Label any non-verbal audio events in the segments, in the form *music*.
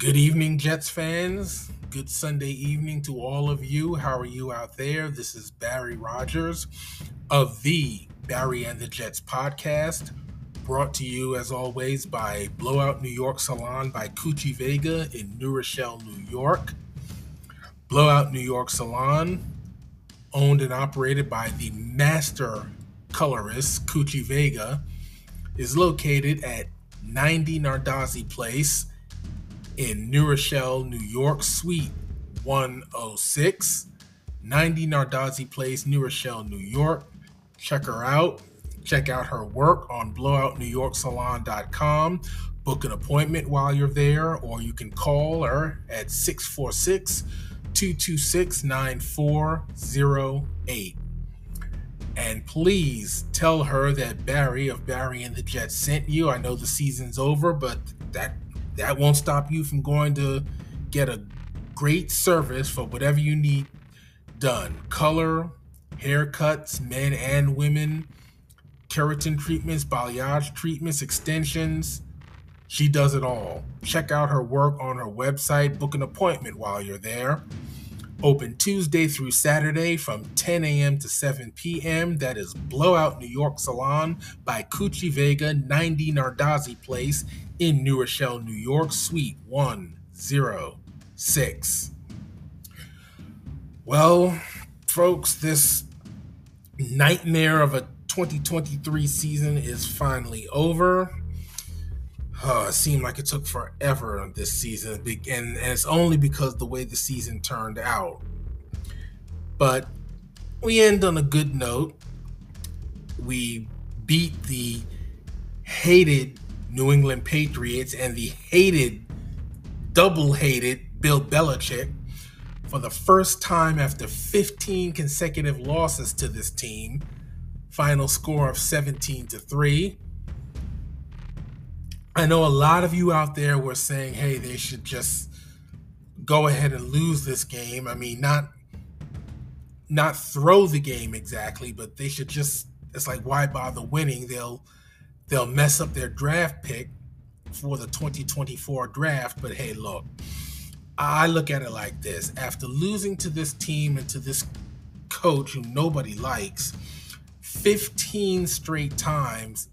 Good evening, Jets fans. Good Sunday evening to all of you. How are you out there? This is Barry Rogers of the Barry and the Jets podcast, brought to you as always by Blowout New York Salon by Coochie Vega in New Rochelle, New York. Blowout New York Salon, owned and operated by the master colorist Coochie Vega, is located at 90 Nardozzi Place in New Rochelle, New York, Suite 106, 90 Nardozzi Place, New Rochelle, New York. Check her out. Check out her work on blowoutnewyorksalon.com. Book an appointment while you're there, or you can call her at 646 226 9408. And please tell her that Barry of Barry and the Jets sent you. I know the season's over, but that that won't stop you from going to get a great service for whatever you need done. Color, haircuts, men and women, keratin treatments, balayage treatments, extensions. She does it all. Check out her work on her website. Book an appointment while you're there. Open Tuesday through Saturday from 10 a.m. to 7 p.m. That is Blowout New York Salon by Coochie Vega, 90 Nardozzi Place in New Rochelle, New York, Suite 106. Well, folks, this nightmare of a 2023 season is finally over. Uh, it seemed like it took forever this season, and, and it's only because the way the season turned out. But we end on a good note. We beat the hated New England Patriots and the hated, double hated Bill Belichick for the first time after 15 consecutive losses to this team. Final score of 17 to 3. I know a lot of you out there were saying, hey, they should just go ahead and lose this game. I mean, not not throw the game exactly, but they should just it's like why bother winning? They'll they'll mess up their draft pick for the 2024 draft. But hey, look, I look at it like this after losing to this team and to this coach who nobody likes 15 straight times,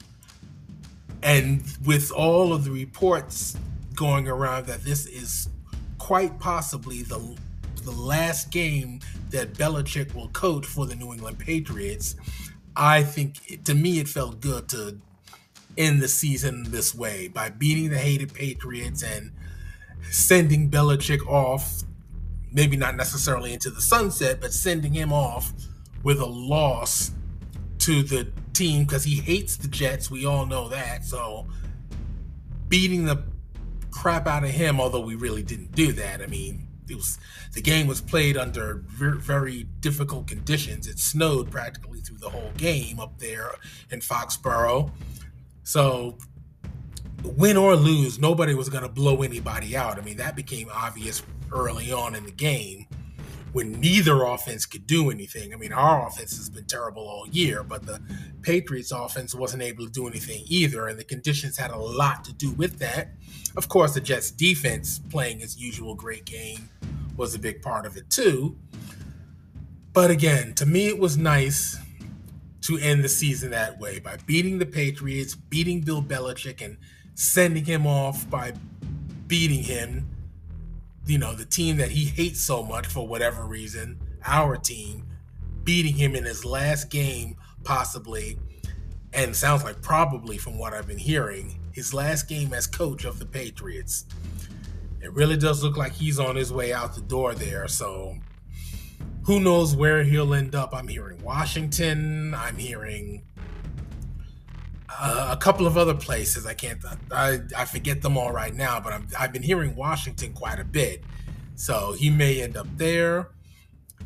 and with all of the reports going around that this is quite possibly the the last game that Belichick will coach for the New England Patriots, I think to me it felt good to end the season this way by beating the hated Patriots and sending Belichick off, maybe not necessarily into the sunset, but sending him off with a loss to the team because he hates the Jets. We all know that. So beating the crap out of him, although we really didn't do that. I mean, it was the game was played under very, very difficult conditions. It snowed practically through the whole game up there in Foxborough. So, win or lose, nobody was going to blow anybody out. I mean, that became obvious early on in the game when neither offense could do anything. I mean, our offense has been terrible all year, but the Patriots offense wasn't able to do anything either, and the conditions had a lot to do with that. Of course, the Jets defense playing its usual great game was a big part of it too. But again, to me, it was nice to end the season that way by beating the Patriots, beating Bill Belichick, and sending him off by beating him. You know, the team that he hates so much for whatever reason, our team, beating him in his last game, possibly, and sounds like probably from what I've been hearing, his last game as coach of the Patriots. It really does look like he's on his way out the door there. So who knows where he'll end up? I'm hearing Washington. I'm hearing a couple of other places. I can't. I, I forget them all right now, but i have been hearing Washington quite a bit. So he may end up there.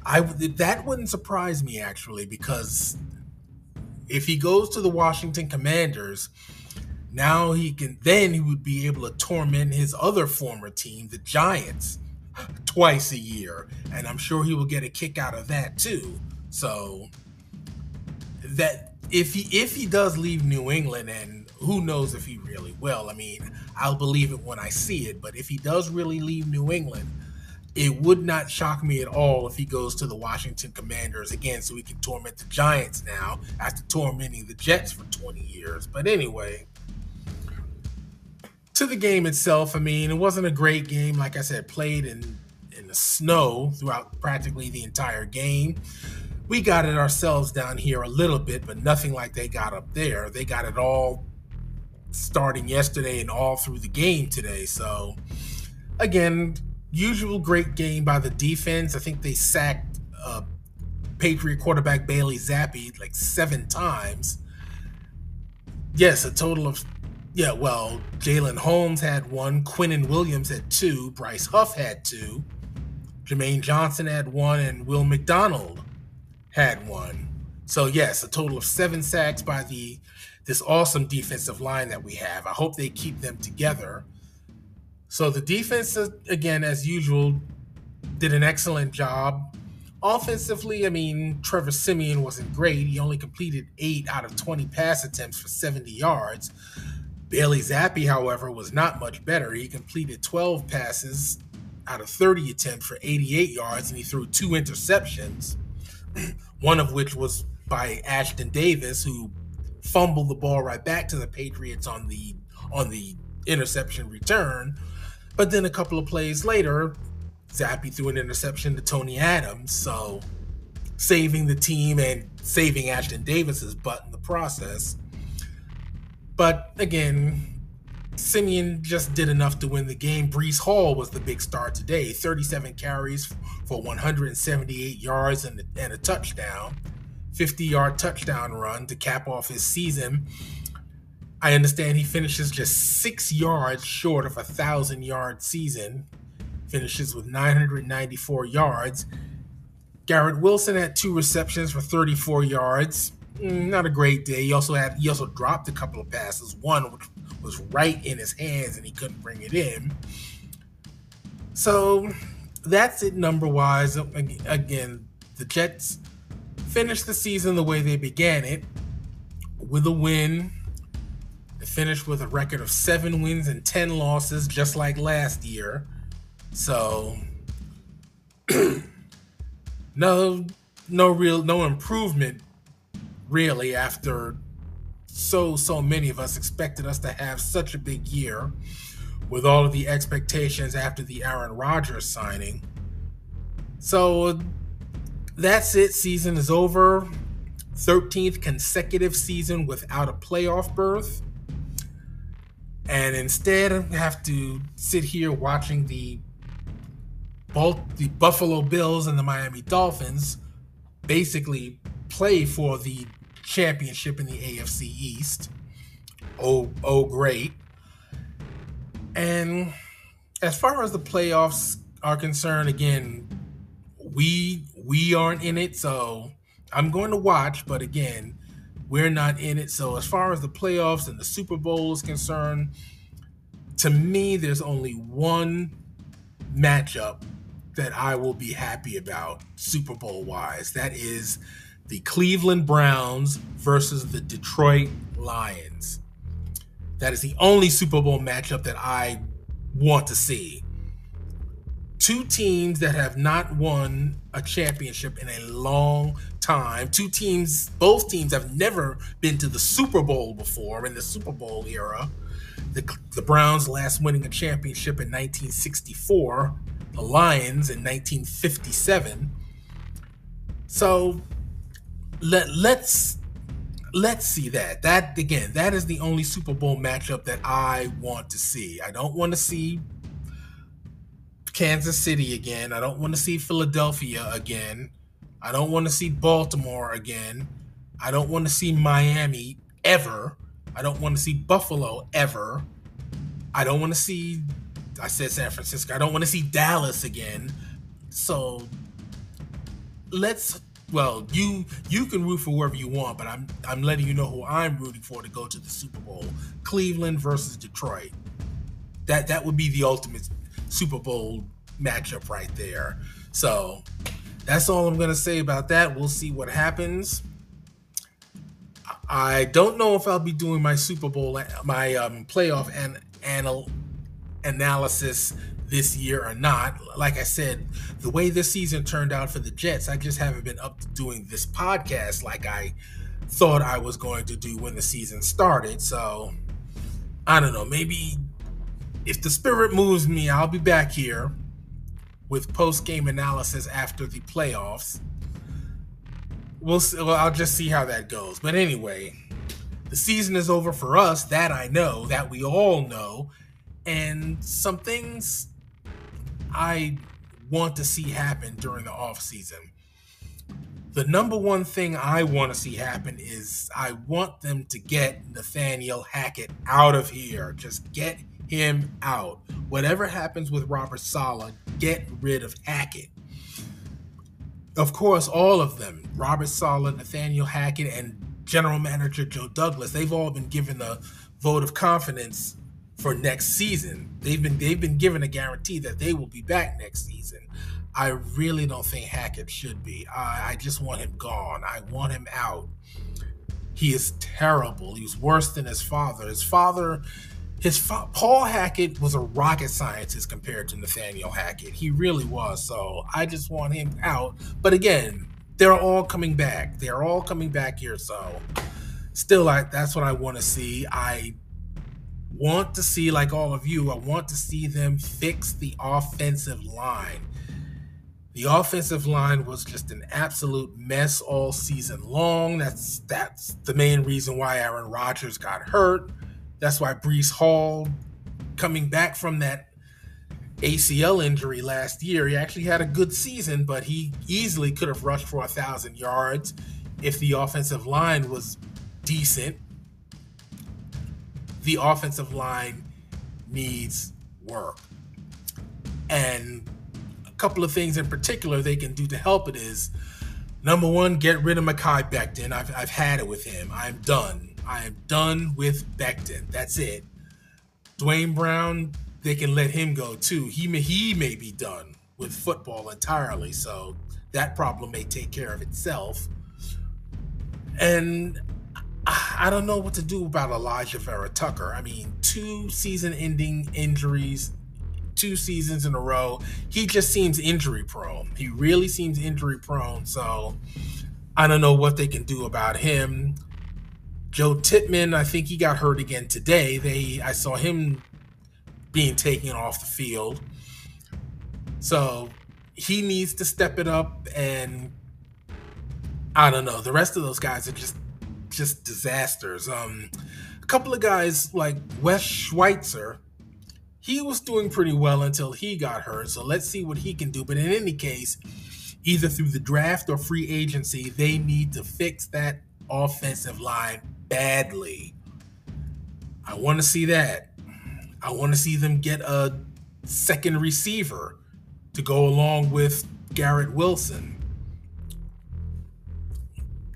I that wouldn't surprise me actually because if he goes to the Washington Commanders, now he can then he would be able to torment his other former team, the Giants twice a year, and I'm sure he will get a kick out of that too. So that if he if he does leave New England, and who knows if he really will. I mean, I'll believe it when I see it. But if he does really leave New England, it would not shock me at all if he goes to the Washington Commanders again, so he can torment the Giants now after tormenting the Jets for 20 years. But anyway, to the game itself, I mean, it wasn't a great game. Like I said, played in in the snow throughout practically the entire game. We got it ourselves down here a little bit, but nothing like they got up there. They got it all starting yesterday and all through the game today. So, again, usual great game by the defense. I think they sacked uh, Patriot quarterback Bailey Zappe like seven times. Yes, a total of yeah. Well, Jalyn Holmes had one, Quinnen Williams had two, Bryce Huff had two, Jermaine Johnson had one, and Will McDonald had one. So yes, a total of seven sacks by the this awesome defensive line that we have. I hope they keep them together. So the defense, again, as usual, did an excellent job. Offensively, I mean, Trevor Siemian wasn't great. He only completed eight out of 20 pass attempts for 70 yards. Bailey Zappe, however, was not much better. He completed 12 passes out of 30 attempts for 88 yards, and he threw two interceptions, *clears throat* one of which was by Ashtyn Davis, who fumbled the ball right back to the Patriots on the on the interception return. But then a couple of plays later, Zappe threw an interception to Tony Adams, so saving the team and saving Ashtyn Davis's butt in the process. But again, Siemian just did enough to win the game. Breece Hall was the big star today 37 carries for 178 yards and, and a touchdown, 50 yard touchdown run to cap off his season. I understand he finishes just six yards short of a thousand yard season, finishes with 994 yards. Garrett Wilson had two receptions for 34 yards. Mm, not a great day. He also had he also dropped a couple of passes. One which was right in his hands and he couldn't bring it in. So that's it number wise. Again, the Jets finished the season the way they began it with a win. They finished with a record of seven wins and 10 losses, just like last year. So, *clears throat* no, no real, no improvement really after so so many of us expected us to have such a big year with all of the expectations after the Aaron Rodgers signing. So that's it. Season is over. 13th consecutive season without a playoff berth. And instead, I have to sit here watching the both the Buffalo Bills and the Miami Dolphins basically play for the championship in the AFC East. Oh, oh, great. And as far as the playoffs are concerned, again, we we aren't in it, so I'm going to watch. But again, we're not in it. So as far as the playoffs and the Super Bowl is concerned, to me, there's only one matchup that I will be happy about Super Bowl wise. That is the Cleveland Browns versus the Detroit Lions. That is the only Super Bowl matchup that I want to see. Two teams that have not won a championship in a long time. Two teams, both teams have never been to the Super Bowl before in the Super Bowl era. The, the Browns last winning a championship in 1964, the Lions in 1957. So let let's let's see that. That again, that is the only Super Bowl matchup that I want to see. I don't want to see Kansas City again. I don't want to see Philadelphia again. I don't want to see Baltimore again. I don't want to see Miami ever. I don't want to see Buffalo ever. I don't want to see I said San Francisco. I don't want to see Dallas again. So let's well, you you can root for whoever you want, but I'm I'm letting you know who I'm rooting for to go to the Super Bowl. Cleveland versus Detroit. That that would be the ultimate Super Bowl matchup right there. So that's all I'm gonna say about that. We'll see what happens. I don't know if I'll be doing my Super Bowl, my um, playoff and anal- analysis this year or not. Like I said, the way this season turned out for the Jets, I just haven't been up to doing this podcast like I thought I was going to do when the season started. So I don't know. Maybe if the spirit moves me, I'll be back here with post game analysis after the playoffs. We'll, see, well, I'll just see how that goes. But anyway, the season is over for us. That I know. That we all know. And some things I want to see happen during the off season. The number one thing I want to see happen is I want them to get Nathaniel Hackett out of here. Just get him out. Whatever happens with Robert Saleh, get rid of Hackett. Of course, all of them, Robert Saleh, Nathaniel Hackett, and General Manager Joe Douglas, they've all been given a vote of confidence for next season. They've been they've been given a guarantee that they will be back next season. I really don't think Hackett should be. I, I just want him gone. I want him out. He is terrible. He's worse than his father. His father, his fa- Paul Hackett was a rocket scientist compared to Nathaniel Hackett. He really was. So I just want him out. But again, they're all coming back. They're all coming back here. So still, I, that's what I want to see. I want to see, like all of you, I want to see them fix the offensive line. The offensive line was just an absolute mess all season long. That's that's the main reason why Aaron Rodgers got hurt. That's why Breece Hall, coming back from that ACL injury last year, he actually had a good season, but he easily could have rushed for a thousand yards if the offensive line was decent the offensive line needs work. And a couple of things in particular they can do to help it is number one, get rid of Mekhi Becton. I've, I've had it with him. I'm done. I am done with Becton. That's it. Duane Brown, they can let him go too. He may, he may be done with football entirely, so that problem may take care of itself. And I don't know what to do about Alijah Vera-Tucker. I mean, two season ending injuries, two seasons in a row. He just seems injury prone. He really seems injury prone. So I don't know what they can do about him. Joe Tippmann, I think he got hurt again today. They I saw him being taken off the field. So he needs to step it up and I don't know. The rest of those guys are just just disasters. Um, a couple of guys like Wes Schweitzer, he was doing pretty well until he got hurt. So let's see what he can do. But in any case, either through the draft or free agency, they need to fix that offensive line badly. I want to see that. I want to see them get a second receiver to go along with Garrett Wilson.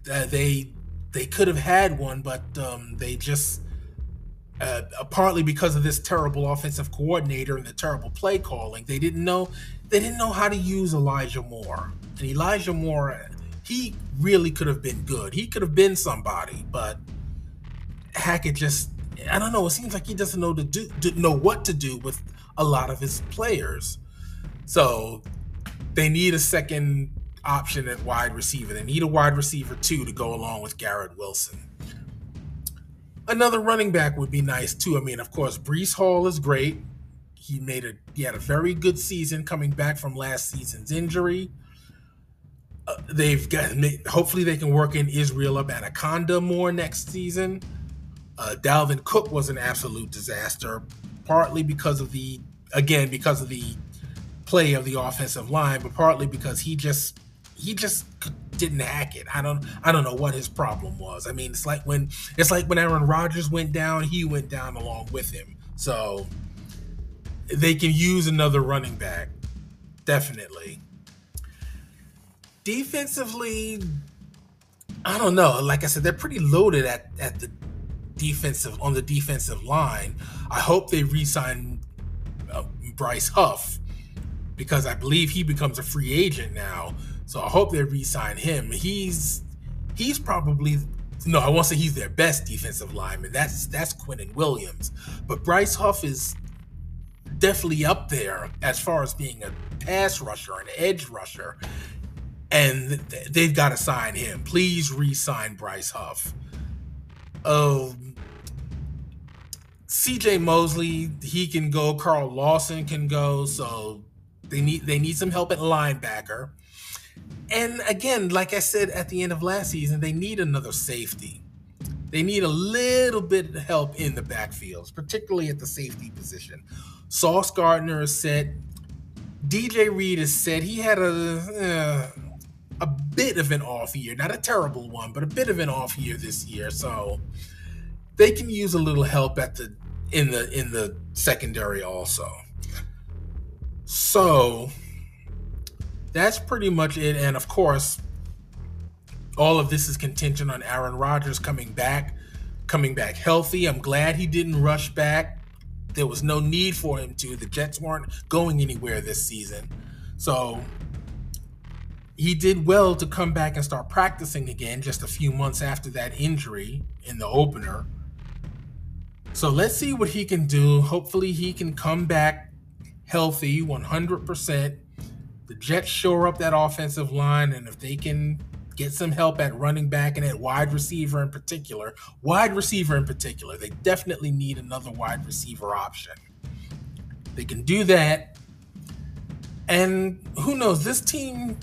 Uh, they they could have had one, but um, they just uh, partly because of this terrible offensive coordinator and the terrible play calling, they didn't know they didn't know how to use Elijah Moore. And Elijah Moore, he really could have been good. He could have been somebody, but Hackett just I don't know. It seems like he doesn't know to do know what to do with a lot of his players. So they need a second option at wide receiver. They need a wide receiver too to go along with Garrett Wilson. Another running back would be nice too. I mean, of course, Breece Hall is great. He made a he had a very good season coming back from last season's injury. Uh, they've got hopefully they can work in Israel Abanikanda more next season. Uh, Dalvin Cook was an absolute disaster, partly because of the again because of the play of the offensive line, but partly because he just he just didn't hack it. I don't I don't know what his problem was. I mean, it's like when it's like when Aaron Rodgers went down, he went down along with him. So they can use another running back. Definitely. Defensively, I don't know. Like I said, they're pretty loaded at at the defensive on the defensive line. I hope they re-sign uh, Bryce Huff because I believe he becomes a free agent now. So I hope they re-sign him. He's he's probably no, I won't say he's their best defensive lineman. That's that's Quinnen Williams, but Bryce Huff is definitely up there as far as being a pass rusher, an edge rusher, and they've got to sign him. Please re-sign Bryce Huff. Um, C.J. Mosley, he can go. Carl Lawson can go. So they need they need some help at linebacker. And again, like I said at the end of last season, they need another safety. They need a little bit of help in the backfields, particularly at the safety position. Sauce Gardner is set. DJ Reed is set. He had a uh, a bit of an off year, not a terrible one, but a bit of an off year this year. So they can use a little help at the in the in the secondary also. So that's pretty much it. And of course, all of this is contingent on Aaron Rodgers coming back, coming back healthy. I'm glad he didn't rush back. There was no need for him to. The Jets weren't going anywhere this season. So he did well to come back and start practicing again just a few months after that injury in the opener. So let's see what he can do. Hopefully, he can come back healthy 100%. The Jets shore up that offensive line, and if they can get some help at running back and at wide receiver in particular, wide receiver in particular, they definitely need another wide receiver option. They can do that. And who knows, this team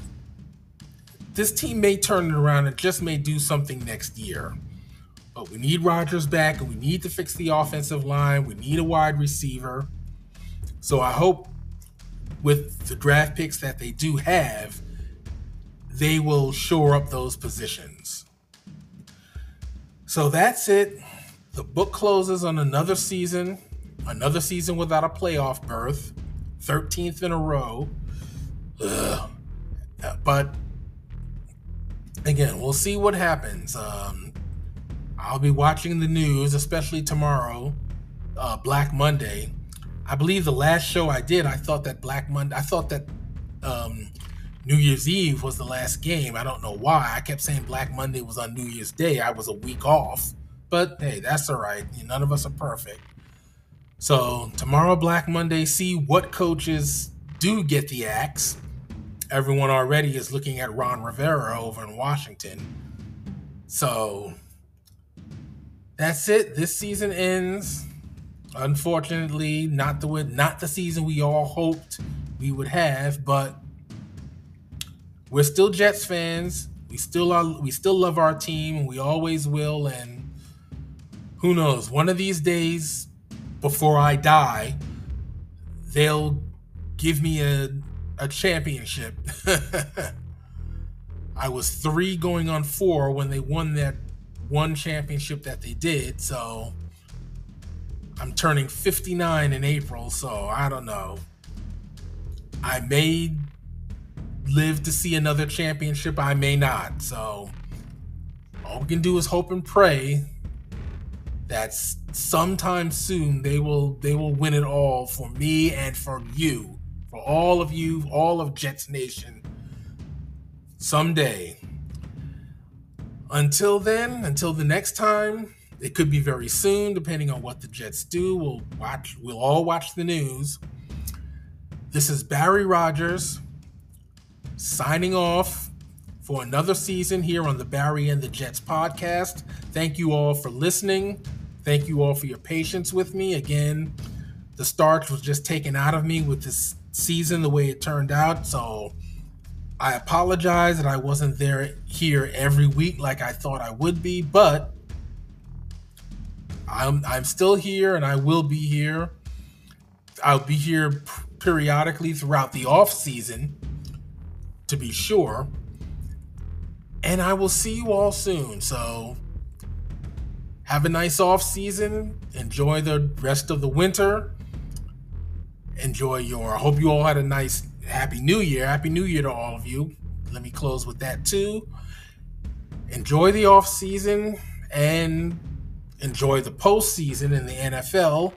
this team may turn it around and just may do something next year. But we need Rodgers back and we need to fix the offensive line. We need a wide receiver. So I hope with the draft picks that they do have, they will shore up those positions. So that's it. The book closes on another season, another season without a playoff berth, 13th in a row. Ugh. But again, we'll see what happens. Um, I'll be watching the news, especially tomorrow, uh, Black Monday. I believe the last show I did, I thought that Black Monday, I thought that um, New Year's Eve was the last game. I don't know why. I kept saying Black Monday was on New Year's Day. I was a week off. But hey, that's all right. None of us are perfect. So tomorrow, Black Monday, see what coaches do get the axe everyone already is looking at Ron Rivera over in Washington. So that's it. This season ends. Unfortunately, not the not the season we all hoped we would have, but we're still Jets fans. We still are we still love our team we always will and who knows, one of these days before I die, they'll give me a a championship. *laughs* I was three going on four when they won that one championship that they did. So I'm turning 59 in April. So I don't know. I may live to see another championship. I may not. So all we can do is hope and pray that sometime soon they will they will win it all for me and for you for all of you, all of Jets Nation, someday. Until then, until the next time, it could be very soon, depending on what the Jets do. We'll watch. We'll all watch the news. This is Barry Rogers signing off for another season here on the Barry and the Jets podcast. Thank you all for listening. Thank you all for your patience with me. Again, the starch was just taken out of me with this season the way it turned out. So I apologize that I wasn't there here every week like I thought I would be, but I'm I'm still here and I will be here. I'll be here periodically throughout the off season to be sure. And I will see you all soon. So have a nice off season. Enjoy the rest of the winter enjoy your. I hope you all had a nice, happy New Year. Happy New Year to all of you. Let me close with that too. Enjoy the off season and enjoy the postseason in the NFL.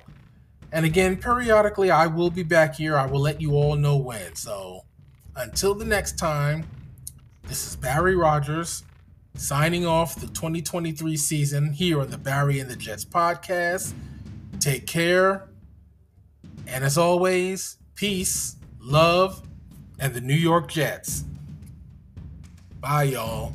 And again, periodically, I will be back here. I will let you all know when. So until the next time, this is Barry Rogers signing off the 2023 season here on the Barry and the Jets podcast. Take care. And as always, peace, love, and the New York Jets. Bye, y'all.